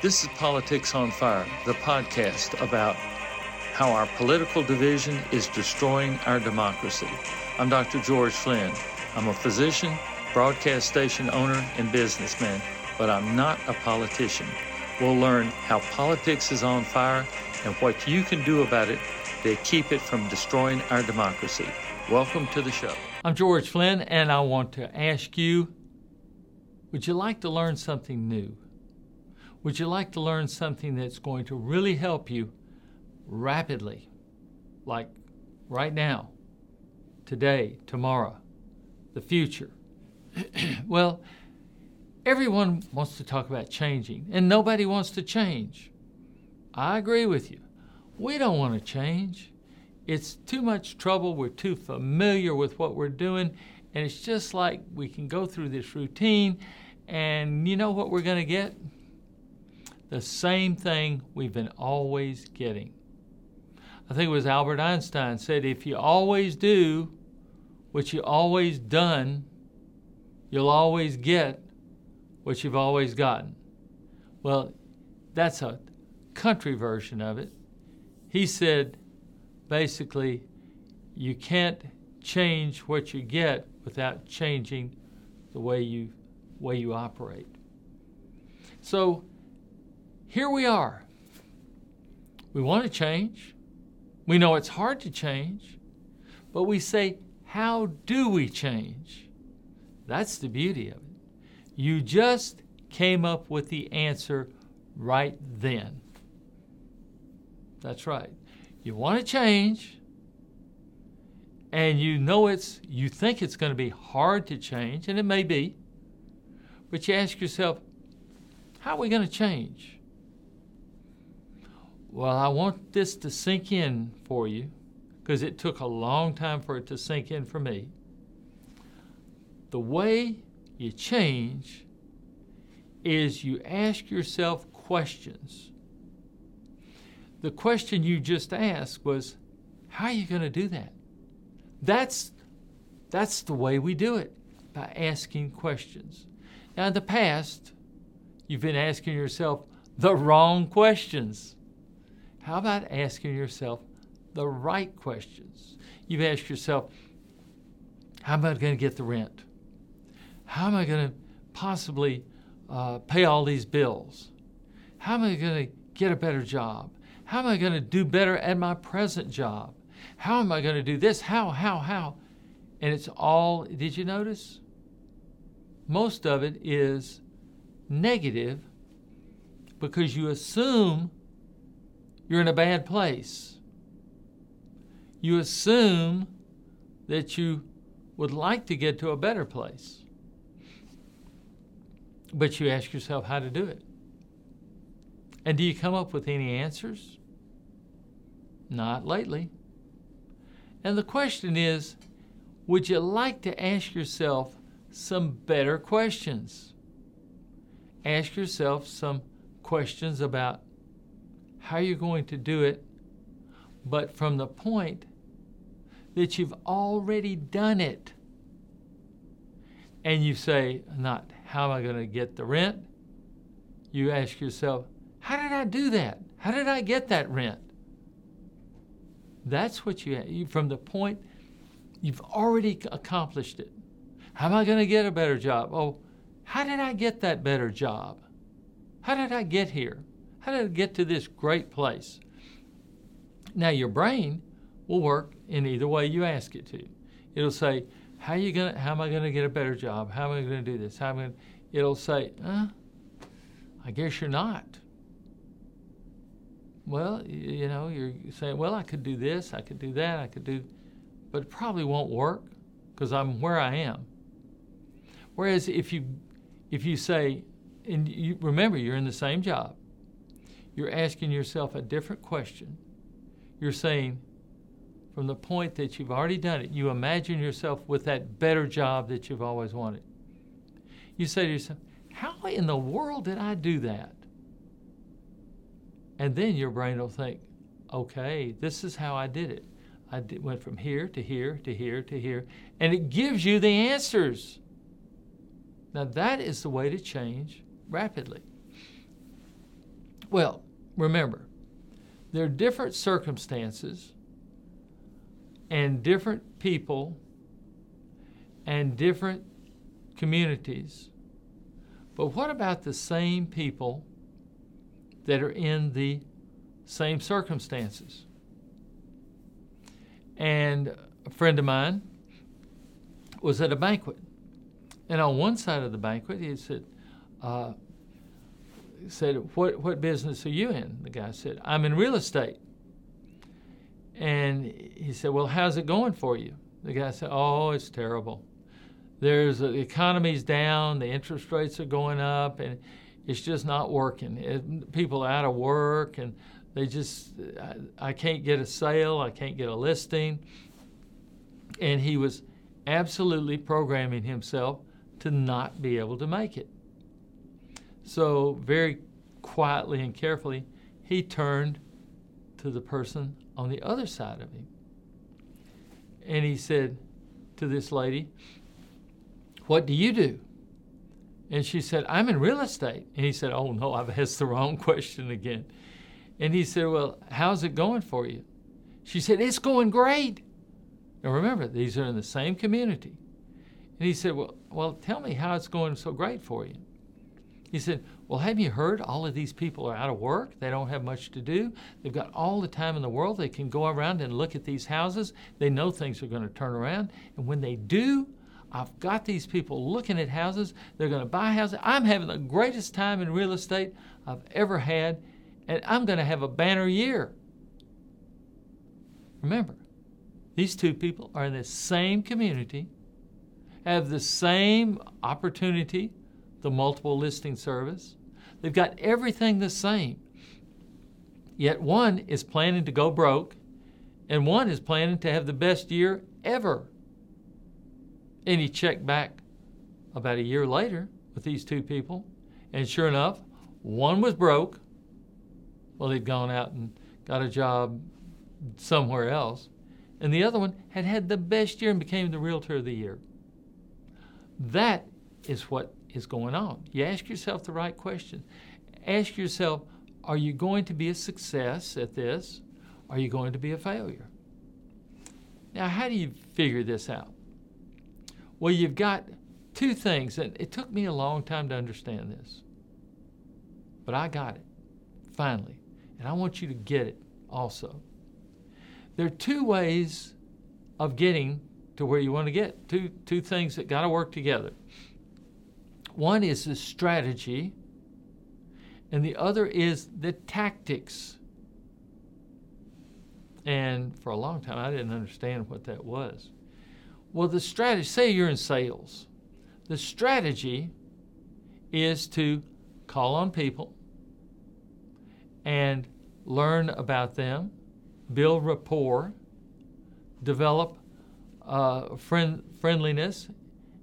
This is Politics on Fire, the podcast about how our political division is destroying our democracy. I'm Dr. George Flinn. I'm a physician, broadcast station owner, and businessman, but I'm not a politician. We'll learn how politics is on fire and what you can do about it to keep it from destroying our democracy. Welcome to the show. I'm George Flinn, and I want to ask you would you like to learn something new? Would you like to learn something that's going to really help you rapidly, like right now, today, tomorrow, the future? well, everyone wants to talk about changing, and nobody wants to change. I agree with you. We don't want to change. It's too much trouble. We're too familiar with what we're doing, and it's just like we can go through this routine, and you know what we're going to get? The same thing we've been always getting. I think it was Albert Einstein said, if you always do what you always done, you'll always get what you've always gotten. Well, that's a country version of it. He said, basically, you can't change what you get without changing the way you way you operate. So here we are. We want to change. We know it's hard to change, but we say, how do we change? That's the beauty of it. You just came up with the answer right then. That's right. You want to change, and you know it's, you think it's going to be hard to change, and it may be, but you ask yourself, how are we going to change? Well, I want this to sink in for you because it took a long time for it to sink in for me. The way you change is you ask yourself questions. The question you just asked was, How are you going to do that? That's, that's the way we do it by asking questions. Now, in the past, you've been asking yourself the wrong questions. How about asking yourself the right questions? You've asked yourself, how am I going to get the rent? How am I going to possibly uh, pay all these bills? How am I going to get a better job? How am I going to do better at my present job? How am I going to do this? How, how, how? And it's all, did you notice? Most of it is negative because you assume you're in a bad place. You assume that you would like to get to a better place. But you ask yourself how to do it. And do you come up with any answers? Not lately. And the question is would you like to ask yourself some better questions? Ask yourself some questions about how you're going to do it, but from the point that you've already done it. And you say, not how am I going to get the rent? You ask yourself, how did I do that? How did I get that rent? That's what you, you from the point you've already accomplished it. How am I going to get a better job? Oh, how did I get that better job? How did I get here? How did get to this great place? Now, your brain will work in either way you ask it to. It'll say, how you gonna how am I gonna get a better job? How am I gonna do this? How am I gonna it'll say, uh, I guess you're not. Well, you know, you're saying, well, I could do this, I could do that, I could do, but it probably won't work because I'm where I am. Whereas if you if you say, and you remember you're in the same job, you're asking yourself a different question. You're saying, from the point that you've already done it, you imagine yourself with that better job that you've always wanted. You say to yourself, How in the world did I do that? And then your brain will think, Okay, this is how I did it. I did, went from here to here to here to here, and it gives you the answers. Now, that is the way to change rapidly. Well, remember, there are different circumstances and different people and different communities. But what about the same people that are in the same circumstances? And a friend of mine was at a banquet. And on one side of the banquet, he said, uh, said, what, what business are you in? The guy said, I'm in real estate. And he said, Well, how's it going for you? The guy said, Oh, it's terrible. There's the economy's down, the interest rates are going up, and it's just not working. It, people are out of work, and they just, I, I can't get a sale, I can't get a listing. And he was absolutely programming himself to not be able to make it. So, very quietly and carefully, he turned to the person on the other side of him. And he said to this lady, What do you do? And she said, I'm in real estate. And he said, Oh, no, I've asked the wrong question again. And he said, Well, how's it going for you? She said, It's going great. Now remember, these are in the same community. And he said, Well, well tell me how it's going so great for you. He said, Well, have you heard all of these people are out of work? They don't have much to do. They've got all the time in the world. They can go around and look at these houses. They know things are going to turn around. And when they do, I've got these people looking at houses. They're going to buy houses. I'm having the greatest time in real estate I've ever had, and I'm going to have a banner year. Remember, these two people are in the same community, have the same opportunity the multiple listing service. They've got everything the same. Yet one is planning to go broke, and one is planning to have the best year ever. And he checked back about a year later with these two people, and sure enough, one was broke. Well, he'd gone out and got a job somewhere else. And the other one had had the best year and became the realtor of the year. That is what is going on. You ask yourself the right question. Ask yourself, are you going to be a success at this? Are you going to be a failure? Now, how do you figure this out? Well, you've got two things, and it took me a long time to understand this. But I got it, finally. And I want you to get it also. There are two ways of getting to where you want to get, two, two things that got to work together. One is the strategy, and the other is the tactics. And for a long time, I didn't understand what that was. Well, the strategy, say you're in sales, the strategy is to call on people and learn about them, build rapport, develop uh, friend, friendliness,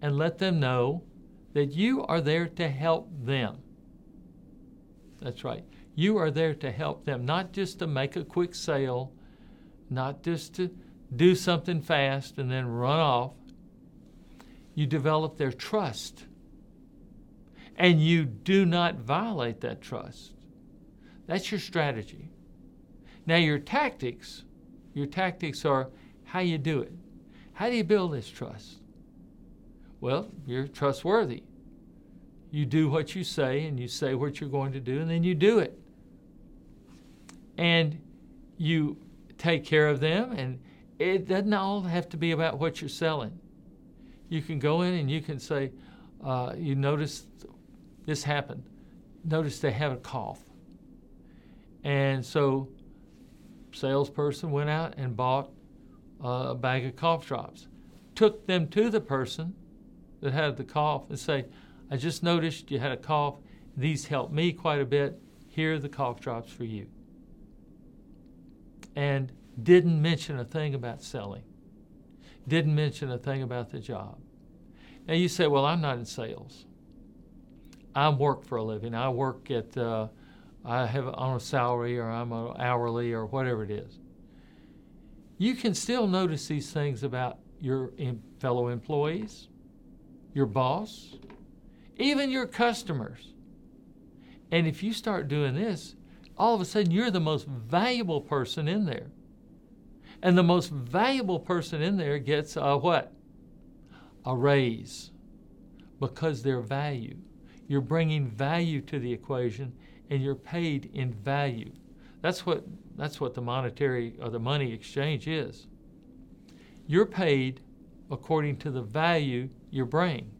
and let them know that you are there to help them. That's right. You are there to help them, not just to make a quick sale, not just to do something fast and then run off. You develop their trust. And you do not violate that trust. That's your strategy. Now, your tactics, your tactics are how you do it. How do you build this trust? Well, you're trustworthy. You do what you say, and you say what you're going to do, and then you do it. And you take care of them, and it doesn't all have to be about what you're selling. You can go in and you can say, uh, You notice this happened. Notice they have a cough. And so, salesperson went out and bought a bag of cough drops, took them to the person that had the cough and say, I just noticed you had a cough. These helped me quite a bit. Here are the cough drops for you. And didn't mention a thing about selling, didn't mention a thing about the job. Now you say, well, I'm not in sales. I work for a living. I work at, uh, I have on a salary or I'm hourly or whatever it is. You can still notice these things about your fellow employees, your boss, even your customers. And if you start doing this, all of a sudden you're the most valuable person in there. And the most valuable person in there gets a what? A raise because they're value. You're bringing value to the equation and you're paid in value. That's what, that's what the monetary or the money exchange is. You're paid according to the value you bring.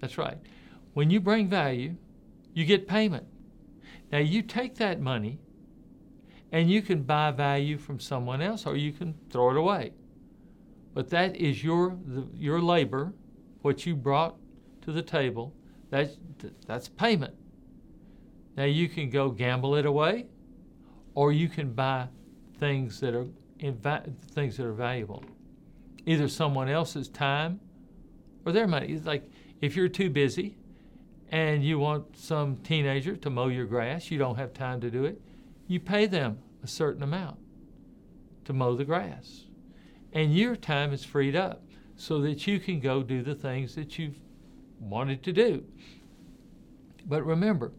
That's right. When you bring value, you get payment. Now you take that money and you can buy value from someone else or you can throw it away. But that is your the, your labor, what you brought to the table. That's that's payment. Now you can go gamble it away, or you can buy things that are things that are valuable, either someone else's time or their money. It's like if you're too busy and you want some teenager to mow your grass, you don't have time to do it, you pay them a certain amount to mow the grass. And your time is freed up so that you can go do the things that you've wanted to do. But remember,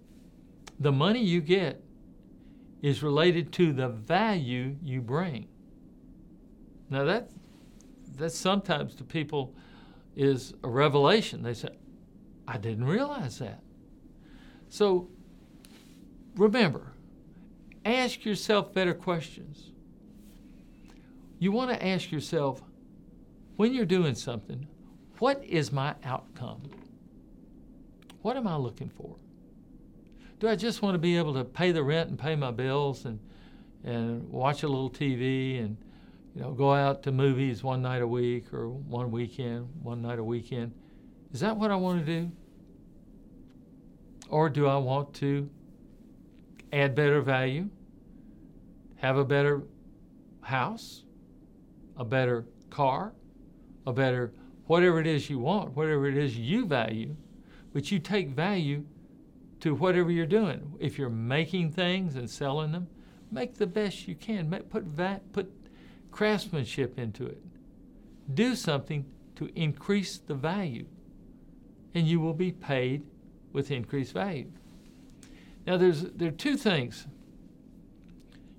the money you get is related to the value you bring. Now that that sometimes to people is a revelation. They say, I didn't realize that. So remember, ask yourself better questions. You want to ask yourself, when you're doing something, what is my outcome? What am I looking for? Do I just want to be able to pay the rent and pay my bills and and watch a little TV and you know go out to movies one night a week or one weekend, one night a weekend? Is that what I want to do? Or do I want to add better value, have a better house, a better car, a better whatever it is you want, whatever it is you value, but you take value to whatever you're doing. If you're making things and selling them, make the best you can. Make, put va- put craftsmanship into it. Do something to increase the value, and you will be paid with increased value. Now, there's there are two things.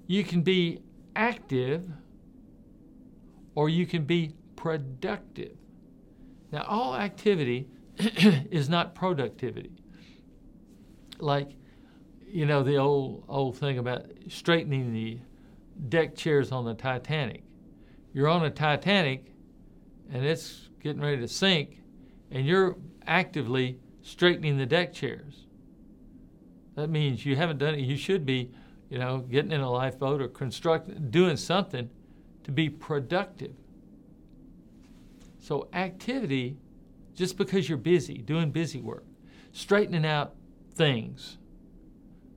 You can be active, or you can be productive. Now, all activity is not productivity. Like, you know, the old old thing about straightening the deck chairs on the Titanic. You're on a Titanic, and it's getting ready to sink, and you're actively straightening the deck chairs. That means you haven't done it. You should be, you know, getting in a lifeboat or constructing, doing something to be productive. So activity, just because you're busy, doing busy work, straightening out things,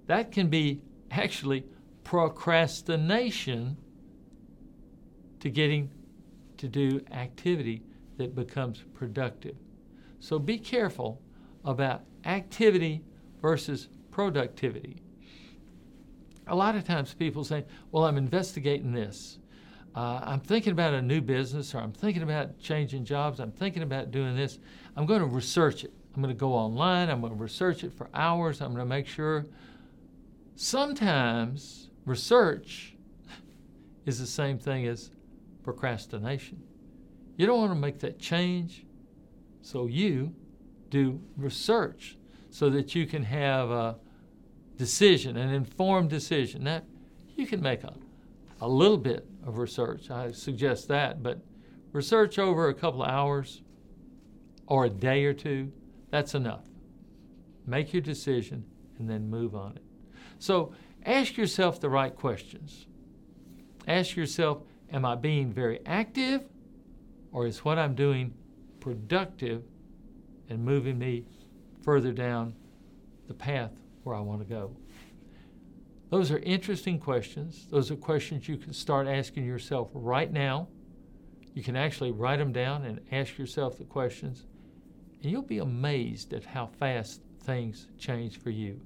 that can be actually procrastination to getting to do activity that becomes productive. So be careful about activity versus productivity. A lot of times people say, Well, I'm investigating this. Uh, I'm thinking about a new business or I'm thinking about changing jobs. I'm thinking about doing this. I'm going to research it. I'm going to go online. I'm going to research it for hours. I'm going to make sure. Sometimes research is the same thing as procrastination. You don't want to make that change, so you do research so that you can have a decision, an informed decision. That you can make a, a little bit of research. I suggest that, but research over a couple of hours or a day or two, that's enough. Make your decision and then move on it. So ask yourself the right questions. Ask yourself, am I being very active or is what I'm doing productive and moving me further down the path where I want to go? Those are interesting questions. Those are questions you can start asking yourself right now. You can actually write them down and ask yourself the questions, and you'll be amazed at how fast things change for you.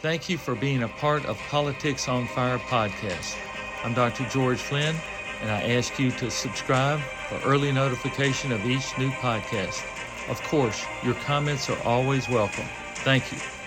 Thank you for being a part of Politics on Fire podcast. I'm Dr. George Flinn, and I ask you to subscribe for early notification of each new podcast. Of course, your comments are always welcome. Thank you.